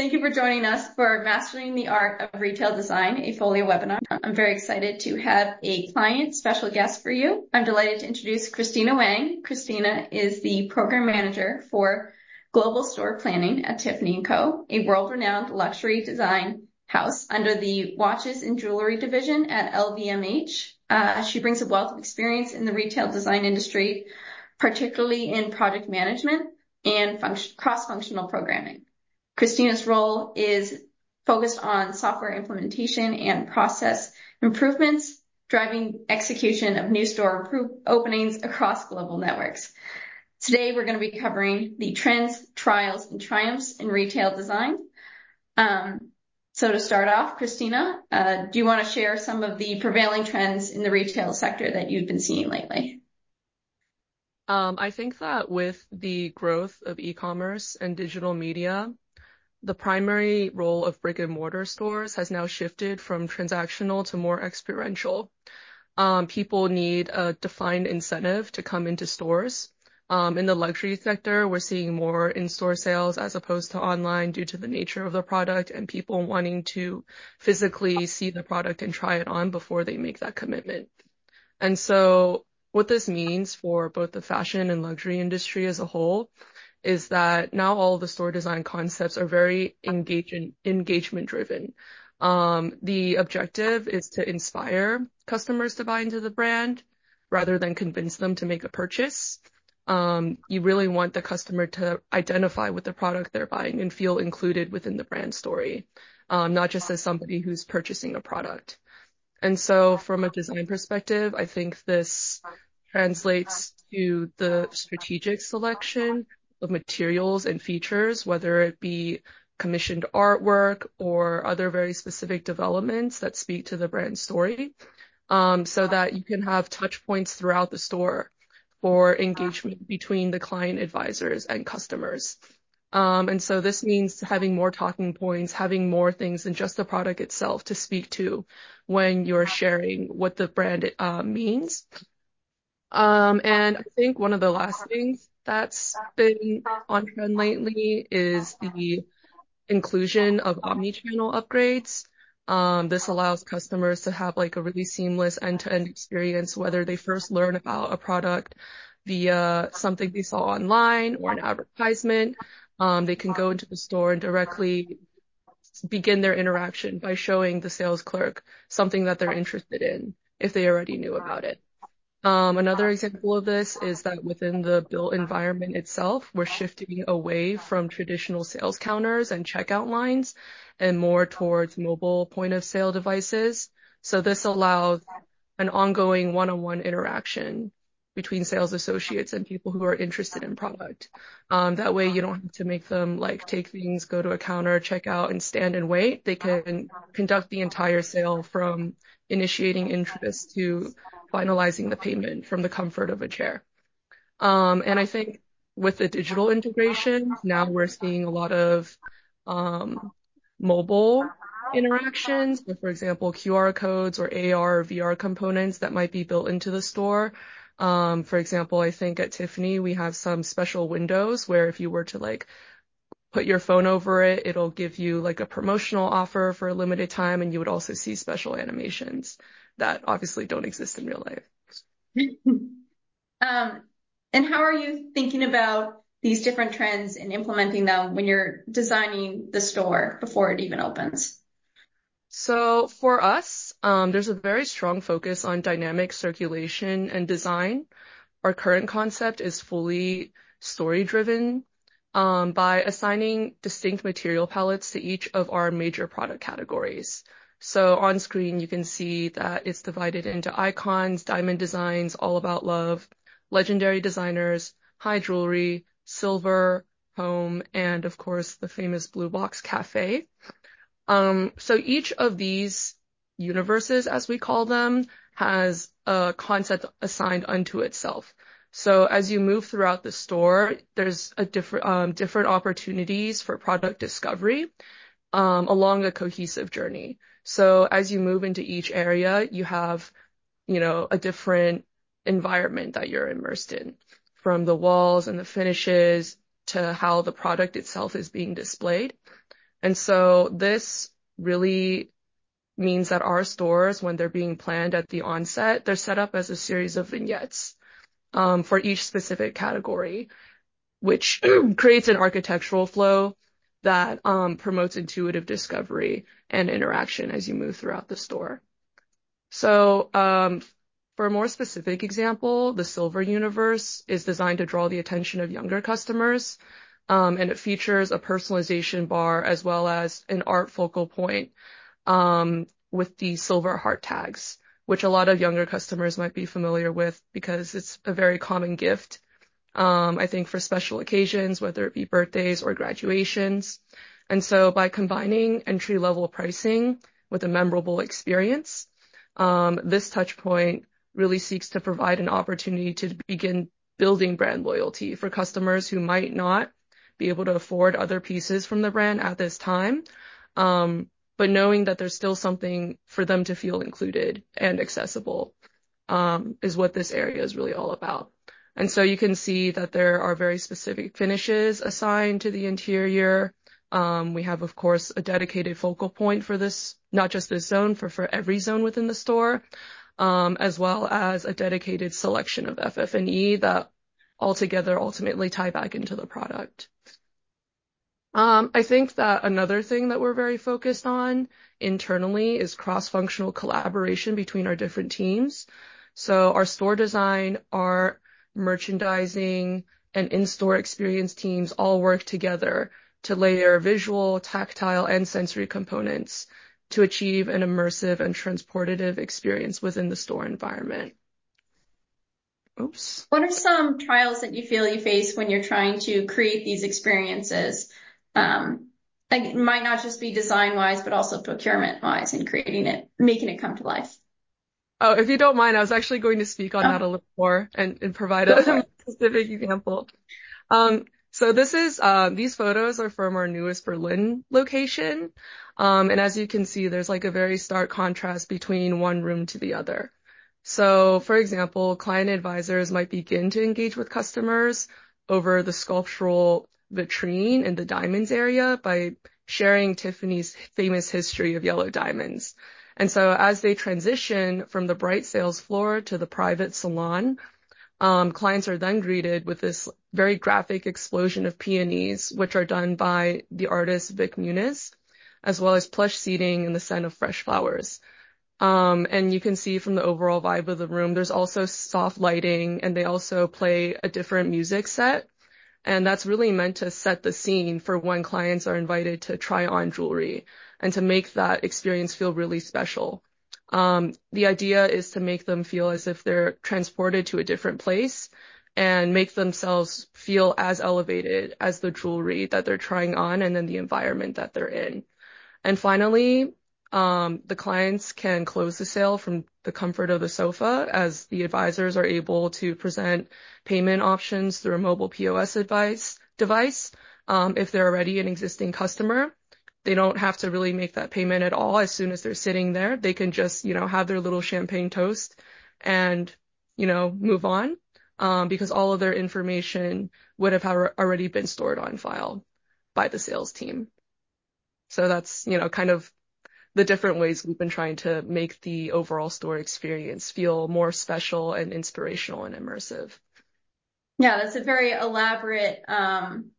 Thank you for joining us for Mastering the Art of Retail Design, a Fohlio webinar. I'm very excited to have a client special guest for you. I'm delighted to introduce Christina Wang. Christina is the Program Manager for Global Store Planning at Tiffany & Co., a world-renowned luxury design house under the watches and jewelry division at LVMH. Uh, she brings a wealth of experience in the retail design industry, particularly in project management and cross-functional programming. Christina's role is focused on software implementation and process improvements, driving execution of new store openings across global networks. Today, we're going to be covering the trends, trials, and triumphs in retail design. Um, so to start off, Christina, uh, do you want to share some of the prevailing trends in the retail sector that you've been seeing lately? Um, I think that with the growth of e-commerce and digital media, the primary role of brick-and-mortar stores has now shifted from transactional to more experiential. Um, people need a defined incentive to come into stores. Um, in the luxury sector, we're seeing more in-store sales as opposed to online due to the nature of the product and people wanting to physically see the product and try it on before they make that commitment. And so what this means for both the fashion and luxury industry as a whole is that now all the store design concepts are very engagement-driven. Um, the objective is to inspire customers to buy into the brand rather than convince them to make a purchase. Um, you really want the customer to identify with the product they're buying and feel included within the brand story, um, not just as somebody who's purchasing a product. And so from a design perspective, I think this translates to the strategic selection of materials and features, whether it be commissioned artwork or other very specific developments that speak to the brand story, um, so that you can have touch points throughout the store for engagement between the client advisors and customers. Um, and so this means having more talking points, having more things than just the product itself to speak to when you're sharing what the brand uh, means. Um, and I think one of the last things that's been on trend lately is the inclusion of omnichannel upgrades. Um, this allows customers to have, like, a really seamless end-to-end experience, whether they first learn about a product via something they saw online or an advertisement. Um, they can go into the store and directly begin their interaction by showing the sales clerk something that they're interested in, if they already knew about it. Um, another example of this is that within the built environment itself, we're shifting away from traditional sales counters and checkout lines and more towards mobile point-of-sale devices. So this allows an ongoing one-on-one interaction between sales associates and people who are interested in product. Um, that way, you don't have to make them, like, take things, go to a counter, check out, and stand and wait. They can conduct the entire sale from initiating interest to finalizing the payment from the comfort of a chair. Um, and I think with the digital integration, now we're seeing a lot of um, mobile interactions. For example, QR codes or AR or VR components that might be built into the store. Um, for example, I think at Tiffany, we have some special windows where if you were to, like, put your phone over it, it'll give you, like, a promotional offer for a limited time, and you would also see special animations that obviously don't exist in real life. Um, and how are you thinking about these different trends and implementing them when you're designing the store before it even opens? So for us, um, there's a very strong focus on dynamic circulation and design. Our current concept is fully story-driven, um, by assigning distinct material palettes to each of our major product categories. So on screen, you can see that it's divided into icons, diamond designs, all about love, legendary designers, high jewelry, silver, home, and of course, the famous blue box café. Um, so each of these universes, as we call them, has a concept assigned unto itself. So as you move throughout the store, there's a different, um, different opportunities for product discovery, um, along a cohesive journey. So as you move into each area, you have, you know, a different environment that you're immersed in, from the walls and the finishes to how the product itself is being displayed. And so this really means that our stores, when they're being planned at the onset, they're set up as a series of vignettes um, for each specific category, which creates an architectural flow that um, promotes intuitive discovery and interaction as you move throughout the store. So um, for a more specific example, the Silver Universe is designed to draw the attention of younger customers, um, and it features a personalization bar as well as an art focal point with the silver heart tags, which a lot of younger customers might be familiar with because it's a very common gift, Um, I think, for special occasions, whether it be birthdays or graduations. And so by combining entry-level pricing with a memorable experience, um, this touchpoint really seeks to provide an opportunity to begin building brand loyalty for customers who might not be able to afford other pieces from the brand at this time, um, but knowing that there's still something for them to feel included and accessible is what this area is really all about. And so you can see that there are very specific finishes assigned to the interior. Um, we have, of course, a dedicated focal point for this, not just this zone, for for every zone within the store, um, as well as a dedicated selection of FF&E that altogether ultimately tie back into the product. Um, I think that another thing that we're very focused on internally is cross-functional collaboration between our different teams. So our store design, our merchandising, and in-store experience teams all work together to layer visual, tactile, and sensory components to achieve an immersive and transportative experience within the store environment. Oops. What are some trials that you feel you face when you're trying to create these experiences? Um, it might not just be design-wise, but also procurement-wise in creating it, making it come to life. Oh, if you don't mind, I was actually going to speak on that a little more and provide a specific example. So this is, uh, these photos are from our newest Berlin location. And as you can see, there's like a very stark contrast between one room to the other. So for example, client advisors might begin to engage with customers over the sculptural vitrine in the diamonds area by sharing Tiffany's famous history of yellow diamonds. And so as they transition from the bright sales floor to the private salon, um, clients are then greeted with this very graphic explosion of peonies, which are done by the artist Vik Muniz, as well as plush seating and the scent of fresh flowers. Um, and you can see from the overall vibe of the room, there's also soft lighting, and they also play a different music set. And that's really meant to set the scene for when clients are invited to try on jewelry and to make that experience feel really special. Um, the idea is to make them feel as if they're transported to a different place and make themselves feel as elevated as the jewelry that they're trying on and then the environment that they're in. And finally, Um, the clients can close the sale from the comfort of the sofa as the advisors are able to present payment options through a mobile POS device. Um, if they're already an existing customer, they don't have to really make that payment at all. As soon as they're sitting there, they can just you know, have their little champagne toast and you know, move on um, because all of their information would have already been stored on file by the sales team. So that's you know, kind of the different ways we've been trying to make the overall store experience feel more special and inspirational and immersive. Yeah, that's a very elaborate um,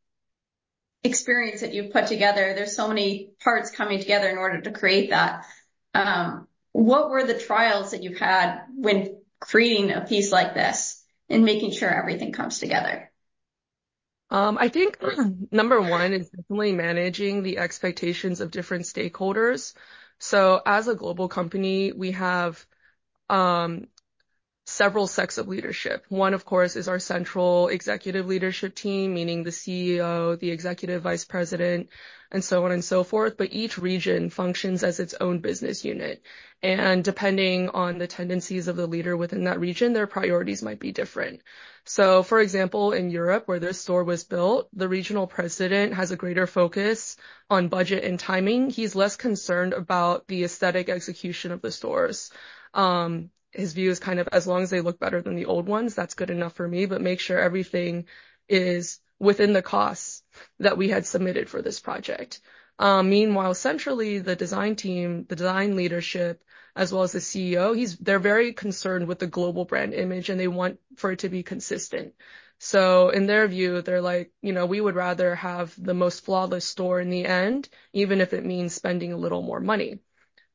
experience that you've put together. There's so many parts coming together in order to create that. Um, what were the trials that you've had when creating a piece like this and making sure everything comes together? Um, I think number one is definitely managing the expectations of different stakeholders. So as a global company, we have um, several sets of leadership. One, of course, is our central executive leadership team, meaning the CEO, the executive vice president, and so on and so forth. But each region functions as its own business unit. And depending on the tendencies of the leader within that region, their priorities might be different. So for example, in Europe, where this store was built, the regional president has a greater focus on budget and timing. He's less concerned about the aesthetic execution of the stores. Um, His view is kind of, as long as they look better than the old ones, that's good enough for me, but make sure everything is within the costs that we had submitted for this project. Um, meanwhile, centrally, the design team, the design leadership, as well as the CEO, he's they're very concerned with the global brand image and they want for it to be consistent. So in their view, they're like, you know, we would rather have the most flawless store in the end, even if it means spending a little more money.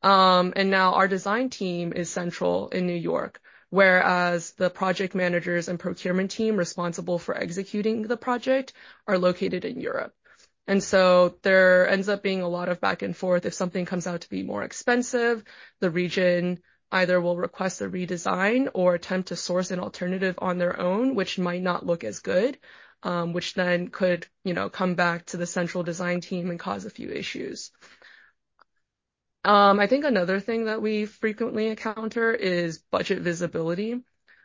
Um, and now our design team is central in New York, whereas the project managers and procurement team responsible for executing the project are located in Europe. And so there ends up being a lot of back and forth. If something comes out to be more expensive, the region either will request a redesign or attempt to source an alternative on their own, which might not look as good, um, which then could, you know, come back to the central design team and cause a few issues. Um, I think another thing that we frequently encounter is budget visibility.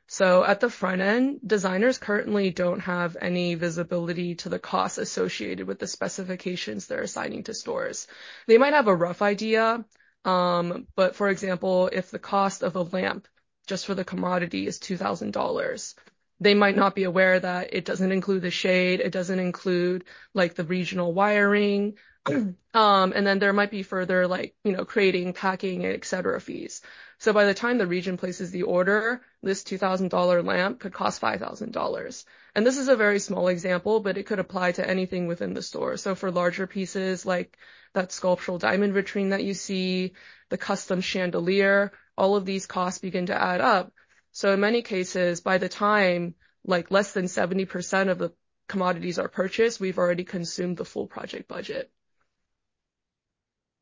So at the front end, designers currently don't have any visibility to the costs associated with the specifications they're assigning to stores. They might have a rough idea, um, but for example, if the cost of a lamp just for the commodity is $2,000, they might not be aware that it doesn't include the shade, it doesn't include like the regional wiring, um, and then there might be further like, you know, crating, packing, et cetera fees. So by the time the region places the order, this $2,000 lamp could cost $5,000. And this is a very small example, but it could apply to anything within the store. So for larger pieces like that sculptural diamond vitrine that you see, the custom chandelier, all of these costs begin to add up. So in many cases, by the time like less than 70% of the commodities are purchased, we've already consumed the full project budget.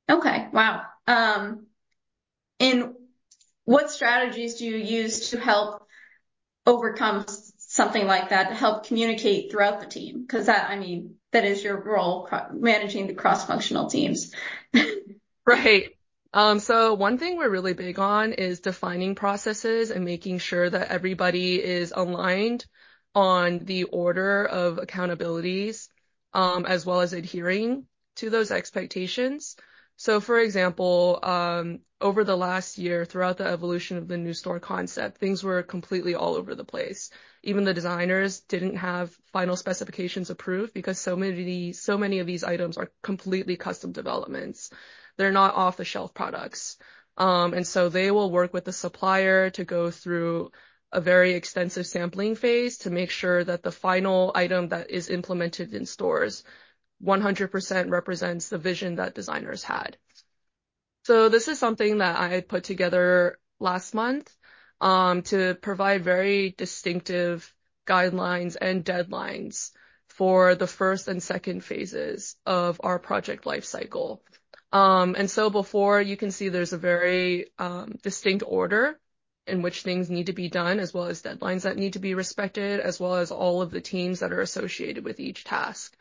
Okay. Wow. Um, and what strategies do you use to help overcome something like that to help communicate throughout the team? Because that, I mean, that is your role, managing the cross-functional teams. right. Um, so one thing we're really big on is defining processes and making sure that everybody is aligned on the order of accountabilities, um, as well as adhering to those expectations. So for example, um, over the last year, throughout the evolution of the new store concept, things were completely all over the place. Even the designers didn't have final specifications approved because so many, so many of these items are completely custom developments. They're not off the shelf products. Um, and so they will work with the supplier to go through a very extensive sampling phase to make sure that the final item that is implemented in stores 100% represents the vision that designers had. So this is something that I put together last month um, to provide very distinctive guidelines and deadlines for the first and second phases of our project life cycle. Um, and so before you can see there's a very um, distinct order in which things need to be done, as well as deadlines that need to be respected, as well as all of the teams that are associated with each task.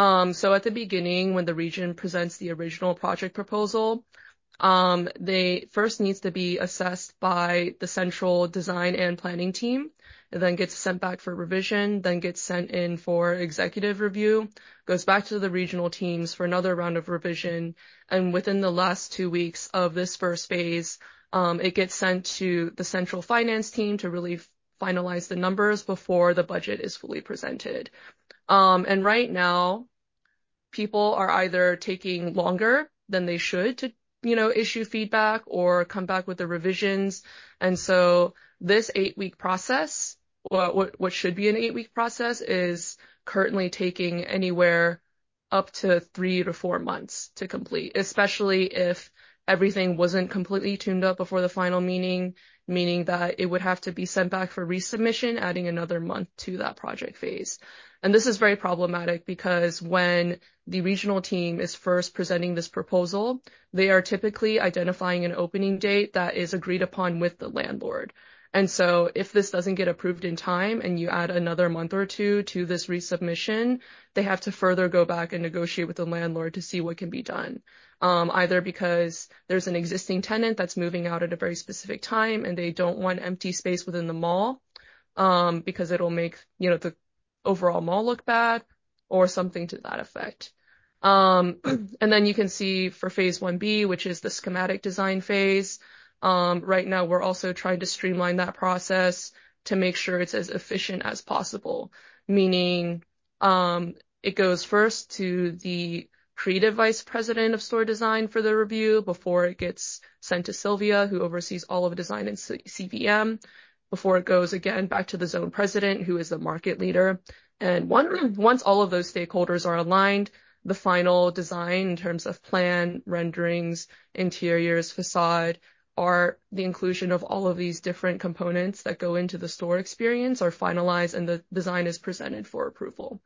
Um, so at the beginning, when the region presents the original project proposal, um, they first needs to be assessed by the central design and planning team. It then gets sent back for revision, then gets sent in for executive review, goes back to the regional teams for another round of revision, and within the last two weeks of this first phase, um, it gets sent to the central finance team to really finalize the numbers before the budget is fully presented. Um, and right now, people are either taking longer than they should to, you know, issue feedback or come back with the revisions. And so this eight week process, what, what should be an eight week process is currently taking anywhere up to three to four months to complete, especially if everything wasn't completely tuned up before the final meeting, meaning that it would have to be sent back for resubmission, adding another month to that project phase. And this is very problematic because when the regional team is first presenting this proposal, they are typically identifying an opening date that is agreed upon with the landlord. And so if this doesn't get approved in time and you add another month or two to this resubmission, they have to further go back and negotiate with the landlord to see what can be done. Um, either because there's an existing tenant that's moving out at a very specific time and they don't want empty space within the mall, um, because it'll make, you know, the overall mall look bad or something to that effect. Um, and then you can see for phase 1B, which is the schematic design phase, um, right now we're also trying to streamline that process to make sure it's as efficient as possible, meaning um, it goes first to the creative vice president of store design for the review before it gets sent to Sylvia, who oversees all of the design and CVM, before it goes again back to the zone president, who is the market leader. And once all of those stakeholders are aligned, the final design in terms of plan, renderings, interiors, facade, art, the inclusion of all of these different components that go into the store experience are finalized and the design is presented for approval.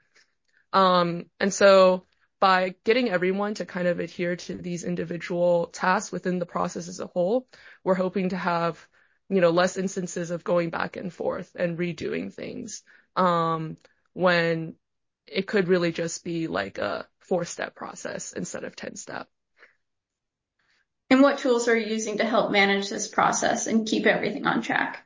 Um, and so by getting everyone to kind of adhere to these individual tasks within the process as a whole, we're hoping to have, you know, less instances of going back and forth and redoing things, um, when it could really just be like a four step process instead of 10 step. And what tools are you using to help manage this process and keep everything on track?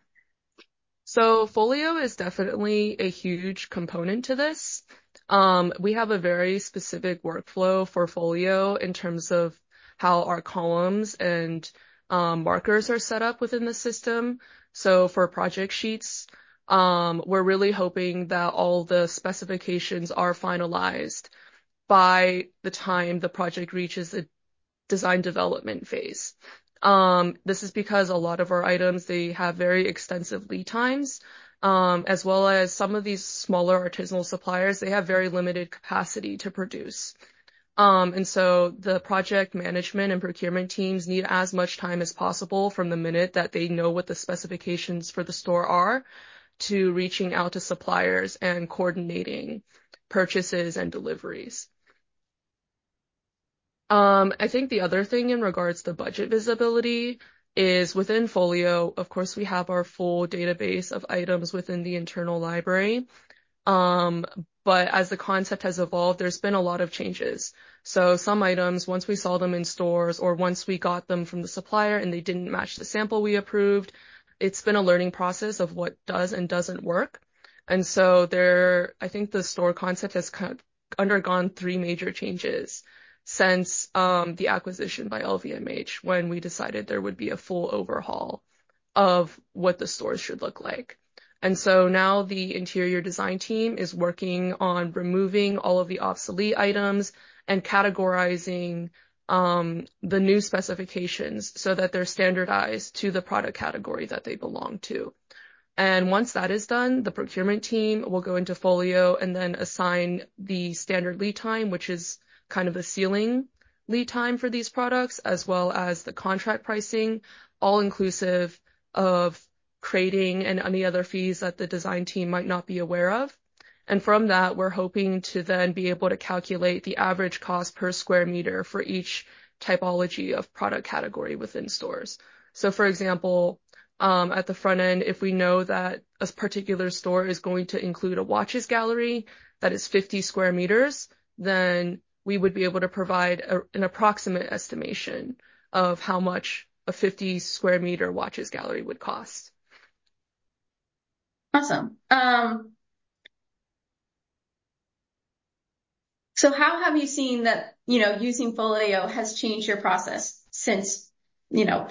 So Fohlio is definitely a huge component to this. Um, we have a very specific workflow for Fohlio in terms of how our columns and um, markers are set up within the system. So for project sheets, um, we're really hoping that all the specifications are finalized by the time the project reaches the design development phase. This is because a lot of our items, they have very extensive lead times, um, as well as some of these smaller artisanal suppliers, they have very limited capacity to produce. Um, and so the project management and procurement teams need as much time as possible from the minute that they know what the specifications for the store are to reaching out to suppliers and coordinating purchases and deliveries. Um, I think the other thing in regards to budget visibility is within Fohlio, of course, we have our full database of items within the internal library. Um, but as the concept has evolved, there's been a lot of changes. So some items, once we saw them in stores or once we got them from the supplier and they didn't match the sample we approved, it's been a learning process of what does and doesn't work. And so there, I think the store concept has kind of undergone three major changes since um, the acquisition by LVMH when we decided there would be a full overhaul of what the stores should look like. And so now the interior design team is working on removing all of the obsolete items and categorizing um, the new specifications so that they're standardized to the product category that they belong to. And once that is done, the procurement team will go into Fohlio and then assign the standard lead time, which is kind of the ceiling lead time for these products, as well as the contract pricing, all inclusive of crating and any other fees that the design team might not be aware of. And from that, we're hoping to then be able to calculate the average cost per square meter for each typology of product category within stores. So for example, um, at the front end, if we know that a particular store is going to include a watches gallery that is 50 square meters, then we would be able to provide a, an approximate estimation of how much a 50 square meter watches gallery would cost. Awesome. Um, so how have you seen that, you know, using Fohlio has changed your process since, you know,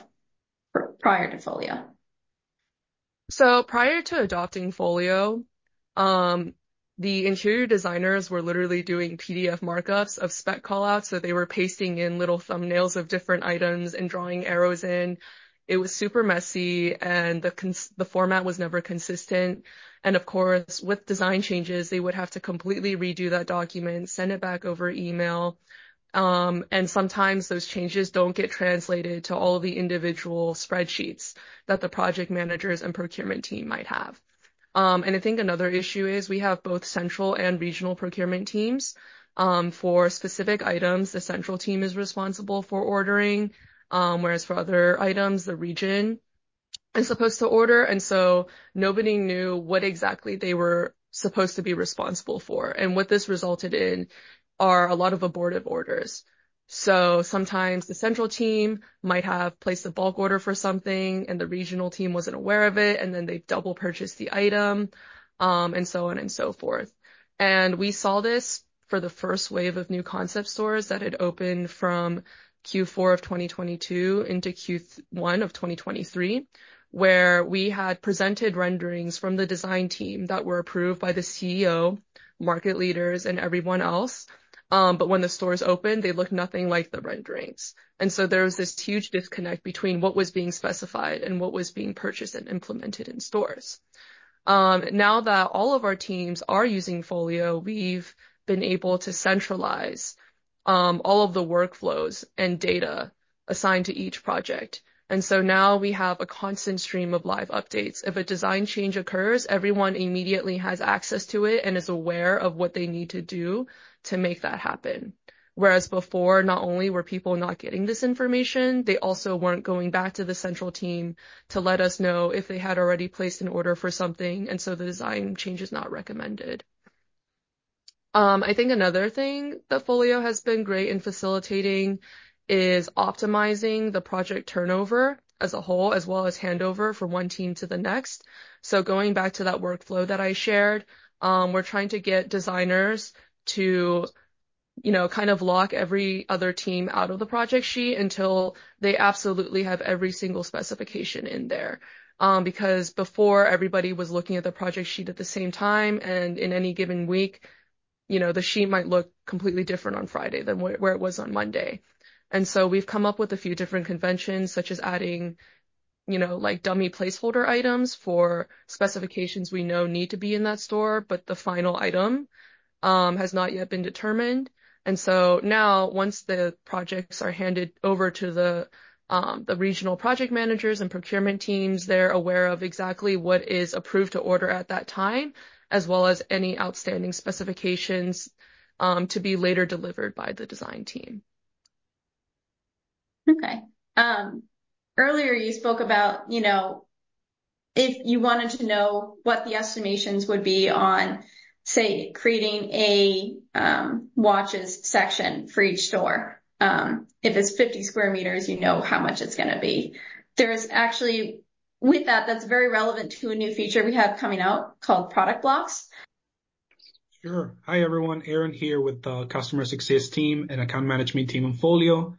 pr- prior to Fohlio? So prior to adopting Fohlio, um, the interior designers were literally doing PDF markups of spec callouts. So they were pasting in little thumbnails of different items and drawing arrows in. It was super messy and the cons- the format was never consistent. And of course, with design changes, they would have to completely redo that document, send it back over email. Um, and sometimes those changes don't get translated to all of the individual spreadsheets that the project managers and procurement team might have. Um, and I think another issue is we have both central and regional procurement teams. Um, for specific items, the central team is responsible for ordering, um, whereas for other items, the region is supposed to order. And so nobody knew what exactly they were supposed to be responsible for. And what this resulted in are a lot of abortive orders. So sometimes the central team might have placed a bulk order for something and the regional team wasn't aware of it and then they double purchased the item, um, and so on and so forth. And we saw this for the first wave of new concept stores that had opened from Q4 of 2022 into Q1 of 2023, where we had presented renderings from the design team that were approved by the CEO, market leaders, and everyone else Um, but when the stores opened, they looked nothing like the renderings. And so there was this huge disconnect between what was being specified and what was being purchased and implemented in stores. Um, now that all of our teams are using Fohlio, we've been able to centralize um, all of the workflows and data assigned to each project. And so now we have a constant stream of live updates. If a design change occurs, everyone immediately has access to it and is aware of what they need to do to make that happen. Whereas before, not only were people not getting this information, they also weren't going back to the central team to let us know if they had already placed an order for something, and so the design change is not recommended. Um, I think another thing that Fohlio has been great in facilitating is optimizing the project turnover as a whole, as well as handover from one team to the next. So going back to that workflow that I shared, um, we're trying to get designers to, you know, kind of lock every other team out of the project sheet until they absolutely have every single specification in there. Um, because before everybody was looking at the project sheet at the same time and in any given week, you know, the sheet might look completely different on Friday than wh- where it was on Monday. And so we've come up with a few different conventions, such as adding, you know, like dummy placeholder items for specifications we know need to be in that store, but the final item has not yet been determined. And so now, once the projects are handed over to the um, the regional project managers and procurement teams, they're aware of exactly what is approved to order at that time, as well as any outstanding specifications um, to be later delivered by the design team. Okay. Um, earlier you spoke about, you know, if you wanted to know what the estimations would be on, say, creating a um, watches section for each store. Um, if it's 50 square meters, you know how much it's going to be. There's actually, with that, that's very relevant to a new feature we have coming out called product blocks. Sure. Hi, everyone. Aaron here with the customer success team and account management team in Fohlio.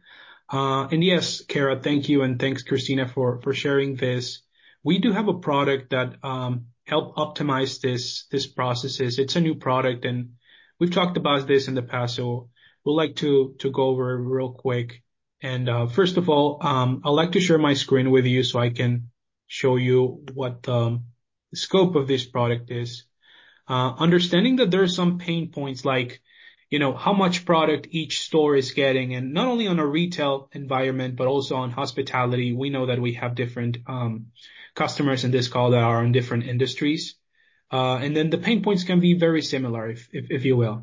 Uh, and yes, Kara, thank you, and thanks, Christina, for for sharing this. We do have a product that um, help optimize this this processes. It's a new product, and we've talked about this in the past, so we'd like to to go over it real quick. And uh, first of all, um, I'd like to share my screen with you so I can show you what the scope of this product is. Uh, understanding that there are some pain points like you know, how much product each store is getting. And not only on a retail environment, but also on hospitality. We know that we have different um, customers in this call that are in different industries. Uh, and then the pain points can be very similar, if, you will.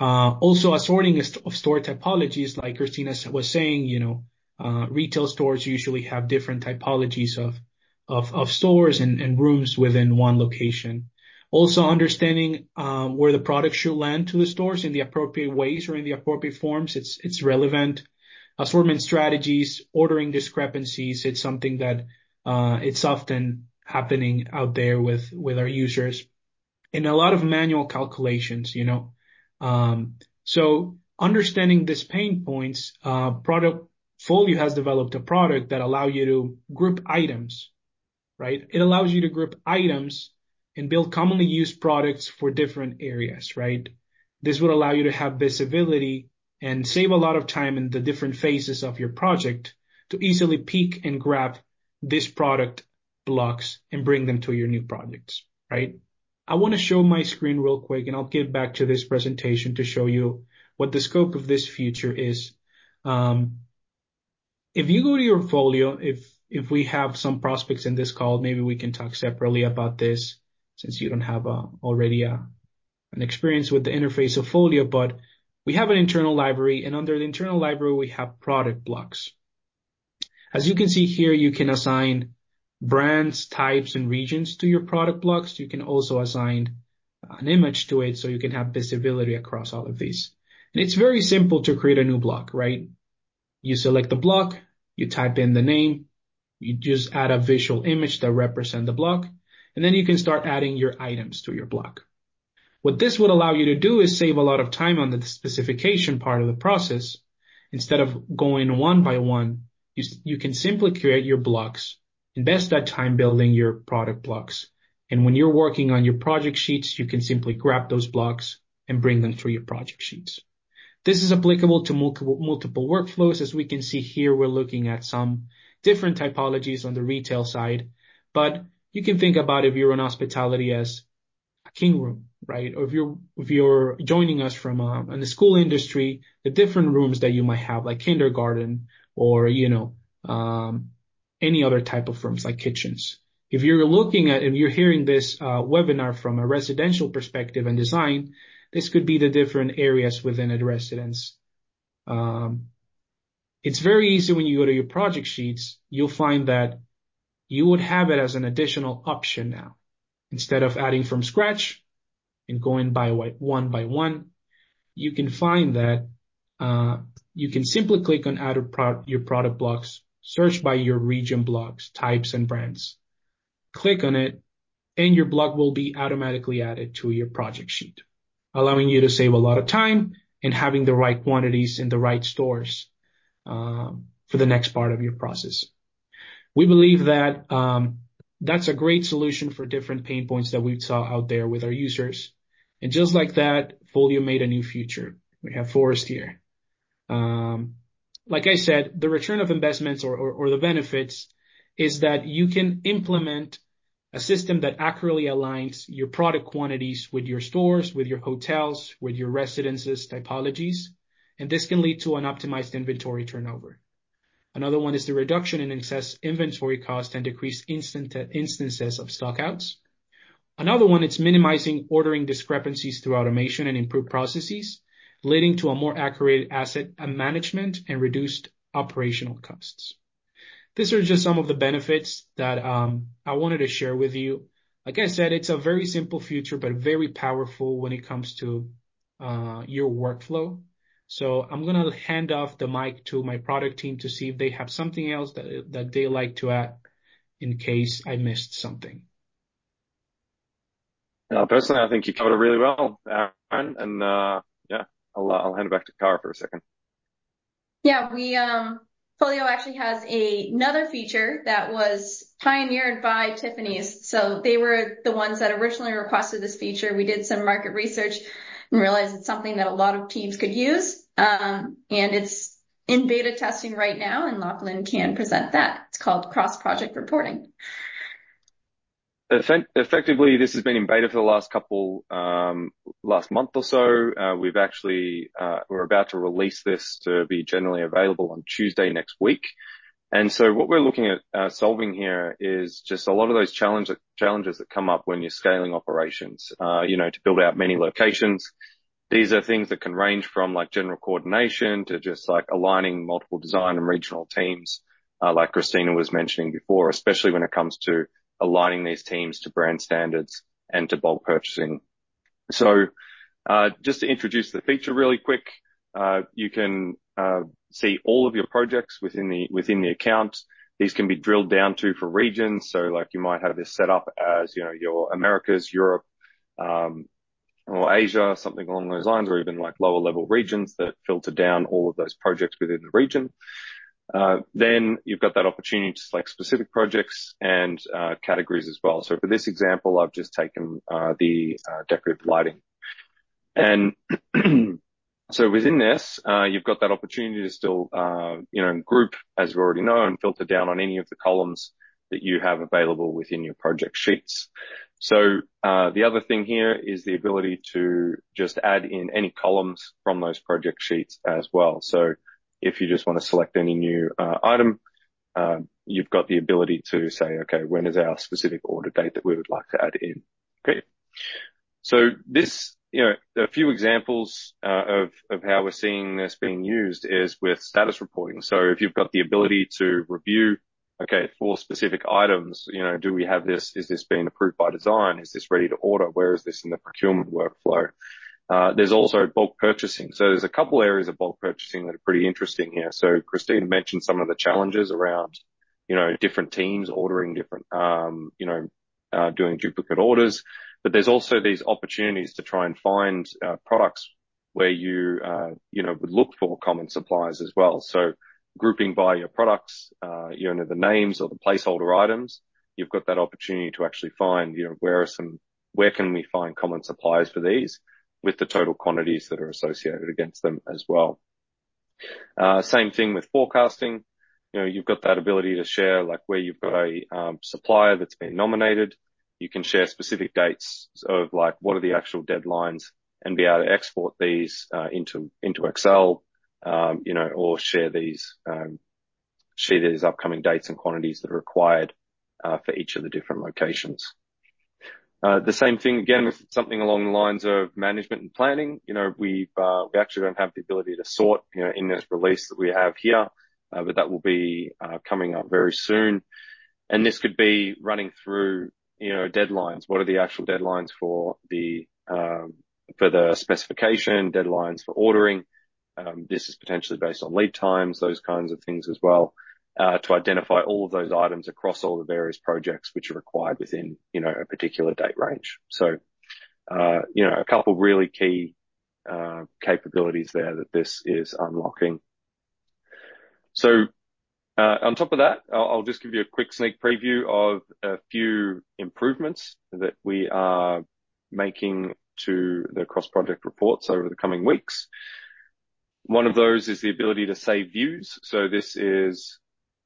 Uh, also assorting of store typologies, like Christina was saying, you know, uh, retail stores usually have different typologies of, of, of stores and, rooms within one location. Also understanding um, where the product should land to the stores in the appropriate ways or in the appropriate forms. It's it's relevant. Assortment strategies, ordering discrepancies, it's something that it's often happening out there with with our users. And a lot of manual calculations, you know. Um, so understanding these pain points, uh, Product Fohlio has developed a product that allow you to group items, right? It allows you to group items and build commonly used products for different areas, right? This would allow you to have visibility and save a lot of time in the different phases of your project to easily pick and grab these product blocks and bring them to your new projects, right? I want to show my screen real quick, and I'll get back to this presentation to show you what the scope of this feature is. Um, if you go to your Fohlio, if if we have some prospects in this call, maybe we can talk separately about this since you don't have uh, already uh, an experience with the interface of Fohlio, but we have an internal library, and under the internal library, we have product blocks. As you can see here, you can assign brands, types, and regions to your product blocks. You can also assign an image to it so you can have visibility across all of these. And it's very simple to create a new block, right? You select the block, you type in the name, you just add a visual image that represent the block, and then you can start adding your items to your block. What this would allow you to do is save a lot of time on the specification part of the process. Instead of going one by one, you, can simply create your blocks, invest that time building your product blocks. And when you're working on your project sheets, you can simply grab those blocks and bring them through your project sheets. This is applicable to multiple workflows. As we can see here, we're looking at some different typologies on the retail side, but you can think about if you're in hospitality as a king room, right? Or if you're joining us from um, in the school industry, the different rooms that you might have, like kindergarten or, you know, um, any other type of rooms, like kitchens. If you're looking at, if you're hearing this uh, webinar from a residential perspective and design, this could be the different areas within a residence. Um, it's very easy when you go to your project sheets, you'll find that you would have it as an additional option now. Instead of adding from scratch and going by one by one, you can find that uh, you can simply click on Add your product blocks, search by your region blocks, types, and brands. Click on it, and your block will be automatically added to your project sheet, allowing you to save a lot of time and having the right quantities in the right stores um, for the next part of your process. We believe that um, that's a great solution for different pain points that we saw out there with our users. And just like that, Fohlio made a new feature. We have Forest here. Um, like I said, the return of investments or the benefits is that you can implement a system that accurately aligns your product quantities with your stores, with your hotels, with your residences typologies, and this can lead to an optimized inventory turnover. Another one is the reduction in excess inventory cost and decreased instances of stockouts. Another one, it's minimizing ordering discrepancies through automation and improved processes, leading to a more accurate asset management and reduced operational costs. These are just some of the benefits that um, I wanted to share with you. Like I said, it's a very simple feature, but very powerful when it comes to uh, your workflow. So I'm gonna hand off the mic to my product team to see if they have something else that they'd like to add in case I missed something. Uh, personally, I think you covered it really well, Aaron, and yeah, Uh, I'll hand it back to Kara for a second. Yeah, we, um, Fohlio actually has another feature that was pioneered by Tiffany's. So they were the ones that originally requested this feature. We did some market research and realized it's something that a lot of teams could use. Um, and it's in beta testing right now, and Lachlan can present that. It's called Cross-Project Reporting. Effectively, this has been in beta for the last couple, um last month or so. Uh we've actually, uh we're about to release this to be generally available on Tuesday next week. And so what we're looking at, solving here is just a lot of those challenges that come up when you're scaling operations, Uh, you know, to build out many locations. These are things that can range from, like, general coordination to just, like, aligning multiple design and regional teams, uh like Christina was mentioning before, especially when it comes to aligning these teams to brand standards and to bulk purchasing. So, uh, just to introduce the feature really quick, uh, you can uh see all of your projects within the within the account. These can be drilled down to for regions. So, like, you might have this set up as, you know, your Americas, Europe, um, or Asia, something along those lines, or even, like, lower level regions that filter down all of those projects within the region. Uh, then you've got that opportunity to select specific projects and uh, categories as well. So for this example, I've just taken uh, the decorative lighting. And so within this, you've got that opportunity to still, you know, group, as we already know, and filter down on any of the columns that you have available within your project sheets. So, the other thing here is the ability to just add in any columns from those project sheets as well. So if you just want to select any new item, you've got the ability to say, "Okay, when is our specific order date that we would like to add in?" Okay. So this, you know, a few examples uh of how we're seeing this being used is with status reporting. So if you've got the ability to review, okay, for specific items, you know, do we have this? Is this being approved by design? Is this ready to order? Where is this in the procurement workflow? There's also bulk purchasing. So there's a couple areas of bulk purchasing that are pretty interesting here. So Christina mentioned some of the challenges around, you know, different teams ordering different, um, you know, uh doing duplicate orders. But there's also these opportunities to try and find uh products where you, uh you know, would look for common suppliers as well. So grouping by your products, uh you know, the names or the placeholder items, you've got that opportunity to actually find, you know, where are some where can we find common suppliers for these? With the total quantities that are associated against them as well. Uh, same thing with forecasting. You know, you've got that ability to share, like, where you've got a um, supplier that's been nominated. You can share specific dates of, like, what are the actual deadlines, and be able to export these uh, into into Excel, um, you know, or share these, um, see these upcoming dates and quantities that are required uh, for each of the different locations. The same thing, again, with something along the lines of management and planning. You know, we uh, we actually don't have the ability to sort, you know, in this release that we have here, but that will be coming up very soon. And this could be running through, you know, deadlines. What are the actual deadlines for the um for the specification, deadlines for ordering? Um, this is potentially based on lead times, those kinds of things as well, Uh, to identify all of those items across all the various projects which are required within, you know, a particular date range. So, uh, you know, a couple of really key uh, capabilities there that this is unlocking. So, on top of that, I'll just give you a quick sneak preview of a few improvements that we are making to the cross-project reports over the coming weeks. One of those is the ability to save views. So this is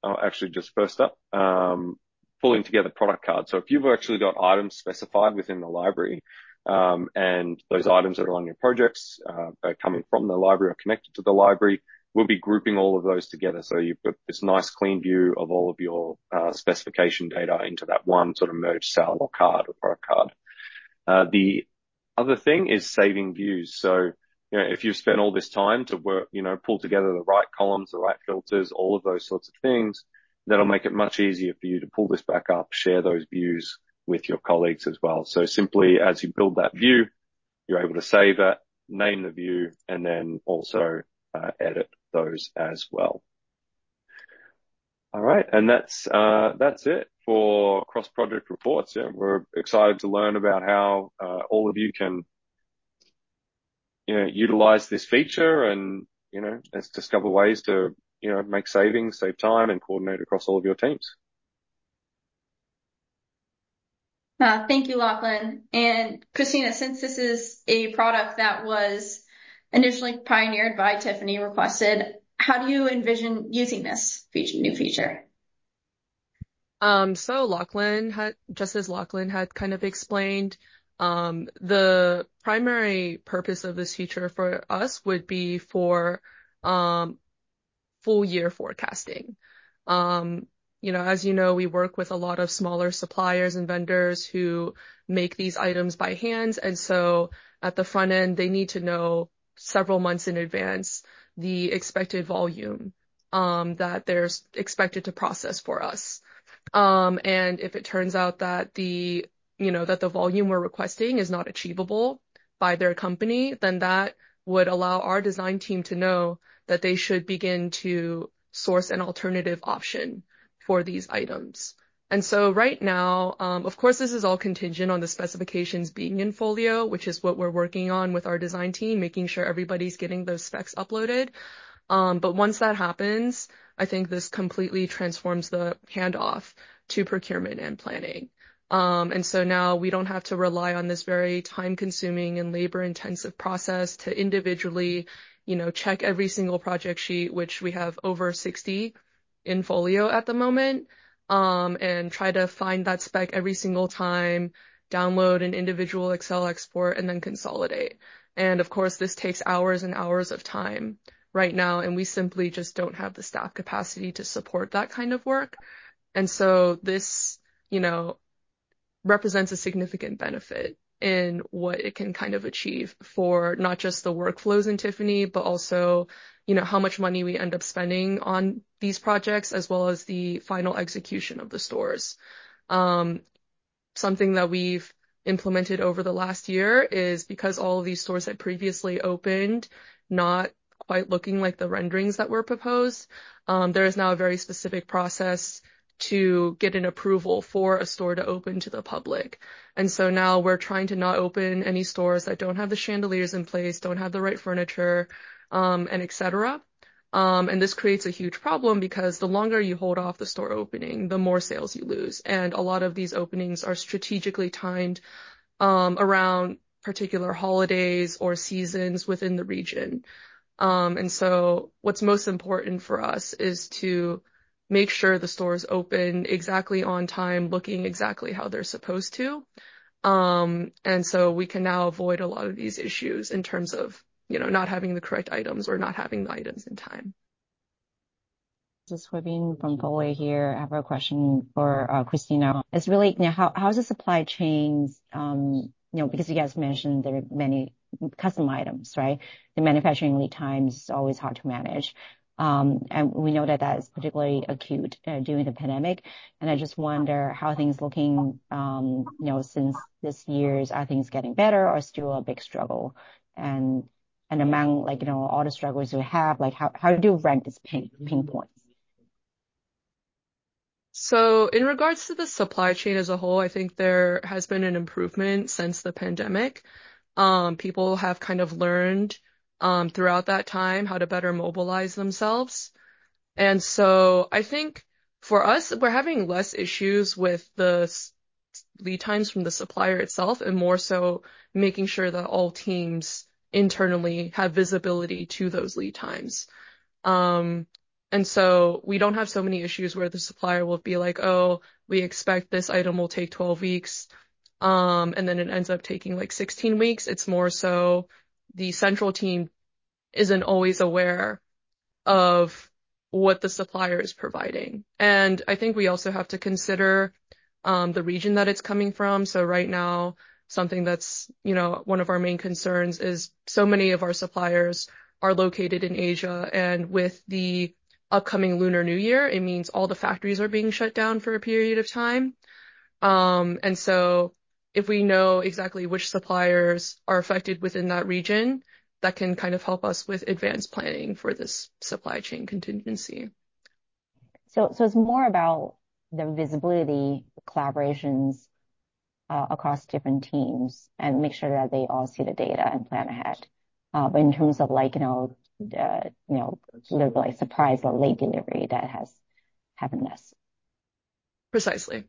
actually just first up, um pulling together product cards. So if you've actually got items specified within the library, um and those items that are on your projects uh are coming from the library or connected to the library, we'll be grouping all of those together. So you've got this nice, clean view of all of your specification data into that one sort of merged cell or card or product card. The other thing is saving views. So, you know, if you've spent all this time to work, you know, pull together the right columns, the right filters, all of those sorts of things, that'll make it much easier for you to pull this back up, share those views with your colleagues as well. So simply, as you build that view, you're able to save it, name the view, and then also edit those as well. All right, and that's uh, that's it for cross-project reports. Yeah, we're excited to learn about how all of you can, you know, utilize this feature and, you know, let's discover ways to, you know, make savings, save time, and coordinate across all of your teams. Uh, thank you, Lachlan. And Christina, since this is a product that was initially pioneered by Tiffany requested, how do you envision using this feature, new feature? Um, so Lachlan had, just as Lachlan had kind of explained, Um, the primary purpose of this feature for us would be for um, full year forecasting. Um, you know, as you know, we work with a lot of smaller suppliers and vendors who make these items by hand, and so at the front end, they need to know several months in advance the expected volume that they're expected to process for us. And if it turns out that the, you know, that the volume we're requesting is not achievable by their company, then that would allow our design team to know that they should begin to source an alternative option for these items. And so right now, um, of course, this is all contingent on the specifications being in Fohlio, which is what we're working on with our design team, making sure everybody's getting those specs uploaded. Um, but once that happens, I think this completely transforms the handoff to procurement and planning. Um, and so now we don't have to rely on this very time-consuming and labor-intensive process to individually, you know, check every single project sheet, which we have over 60 in Fohlio at the moment, um, and try to find that spec every single time, download an individual Excel export, and then consolidate. And of course, this takes hours and hours of time right now, and we simply just don't have the staff capacity to support that kind of work. And so this, you know, represents a significant benefit in what it can kind of achieve for not just the workflows in Tiffany, but also, you know, how much money we end up spending on these projects, as well as the final execution of the stores. Um, something that we've implemented over the last year is because all of these stores had previously opened, not quite looking like the renderings that were proposed, um, there is now a very specific process to get an approval for a store to open to the public. And so now we're trying to not open any stores that don't have the chandeliers in place, don't have the right furniture, um, and et cetera. Um, and this creates a huge problem because the longer you hold off the store opening, the more sales you lose. And a lot of these openings are strategically timed um, around particular holidays or seasons within the region. And so what's most important for us is to make sure the stores open exactly on time, looking exactly how they're supposed to. Um, and so we can now avoid a lot of these issues in terms of, you know, not having the correct items or not having the items in time. This is from Fohlio here. I have a question for uh, Christina. It's really, you know, how's the supply chains, um, you know, because you guys mentioned there are many custom items, right? The manufacturing lead times is always hard to manage. And we know that that is particularly acute during the pandemic. And I just wonder how things looking, um, you know, since this year's, are things getting better or still a big struggle? And and among, like, you know, all the struggles you have, like, how do you rank these pain points? So in regards to the supply chain as a whole, I think there has been an improvement since the pandemic. Um people have kind of learned Um, throughout that time how to better mobilize themselves. And so I think for us, we're having less issues with the lead times from the supplier itself and more so making sure that all teams internally have visibility to those lead times. Um, and so we don't have so many issues where the supplier will be like, "Oh, we expect this item will take 12 weeks," um, and then it ends up taking like 16 weeks. It's more so the central team isn't always aware of what the supplier is providing. And I think we also have to consider um, the region that it's coming from. So right now, something that's, you know, one of our main concerns is so many of our suppliers are located in Asia. And with the upcoming Lunar New Year, it means all the factories are being shut down for a period of time. Um, and so if we know exactly which suppliers are affected within that region, that can kind of help us with advanced planning for this supply chain contingency. So so it's more about the visibility, collaborations uh, across different teams and make sure that they all see the data and plan ahead. Uh, but in terms of like, you know, uh, you know, like surprise or late delivery that has happened less. Precisely.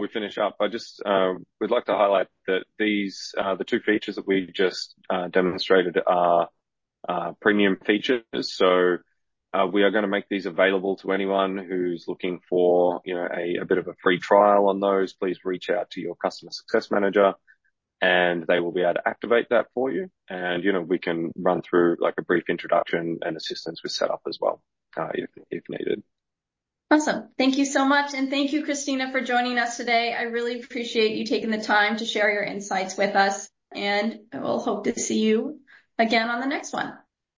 Before we finish up, I just would like to highlight that these, uh the two features that we just uh demonstrated are uh premium features. So uh we are going to make these available to anyone who's looking for, you know, a bit of a free trial on those. Please reach out to your customer success manager and they will be able to activate that for you. And, you know, we can run through like a brief introduction and assistance with setup as well if needed. Awesome. Thank you so much. And thank you, Christina, for joining us today. I really appreciate you taking the time to share your insights with us. And I will hope to see you again on the next one.